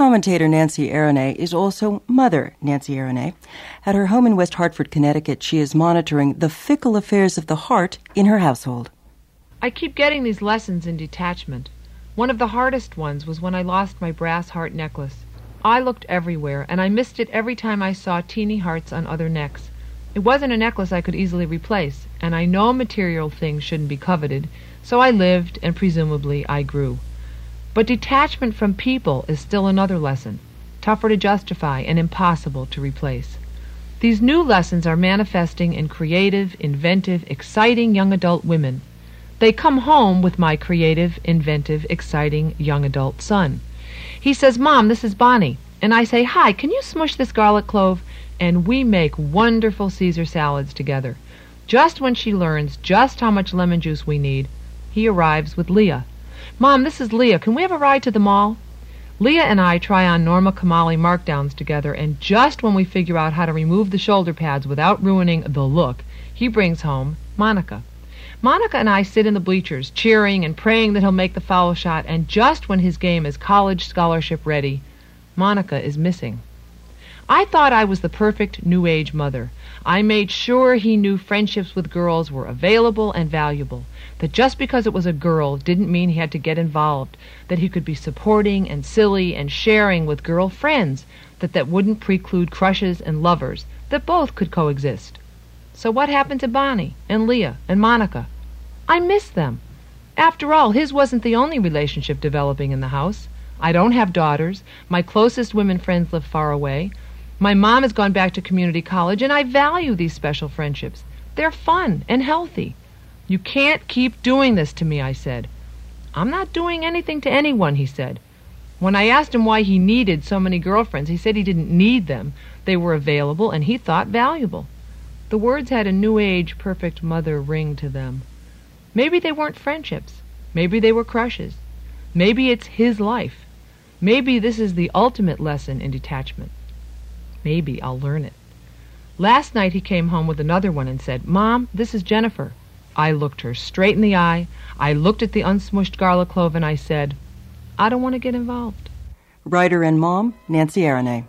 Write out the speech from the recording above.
commentator Nancy Aronie is also Mother Nancy Aronie. At her home in West Hartford, Connecticut, she is monitoring the fickle affairs of the heart in her household. I keep getting these lessons in detachment. One of the hardest ones was when I lost my brass heart necklace. I looked everywhere, and I missed it every time I saw teeny hearts on other necks. It wasn't a necklace I could easily replace, and I know material things shouldn't be coveted, so I lived, and presumably I grew. But detachment from people is still another lesson, tougher to justify and impossible to replace. These new lessons are manifesting in creative, inventive, exciting young adult women. They come home with my creative, inventive, exciting young adult son. He says, Mom, this is Bonnie. And I say, Hi, can you smush this garlic clove? And we make wonderful Caesar salads together. Just when she learns just how much lemon juice we need, he arrives with Leah. Mom, this is Leah. Can we have a ride to the mall? Leah and I try on Norma Kamali markdowns together, and just when we figure out how to remove the shoulder pads without ruining the look, he brings home Monica. Monica and I sit in the bleachers, cheering and praying that he'll make the foul shot, and just when his game is college scholarship ready, Monica is missing. I thought I was the perfect New Age mother. I made sure he knew friendships with girls were available and valuable that just because it was a girl didn't mean he had to get involved, that he could be supporting and silly and sharing with girl friends, that that wouldn't preclude crushes and lovers, that both could coexist. So what happened to Bonnie and Leah and Monica? I miss them. After all, his wasn't the only relationship developing in the house. I don't have daughters. My closest women friends live far away. My mom has gone back to community college, and I value these special friendships. They're fun and healthy. You can't keep doing this to me, I said. I'm not doing anything to anyone, he said. When I asked him why he needed so many girlfriends, he said he didn't need them. They were available and he thought valuable. The words had a new age, perfect mother ring to them. Maybe they weren't friendships. Maybe they were crushes. Maybe it's his life. Maybe this is the ultimate lesson in detachment. Maybe I'll learn it. Last night he came home with another one and said, Mom, this is Jennifer. I looked her straight in the eye. I looked at the unsmushed garlic clove and I said, I don't want to get involved. Writer and mom, Nancy Aronie.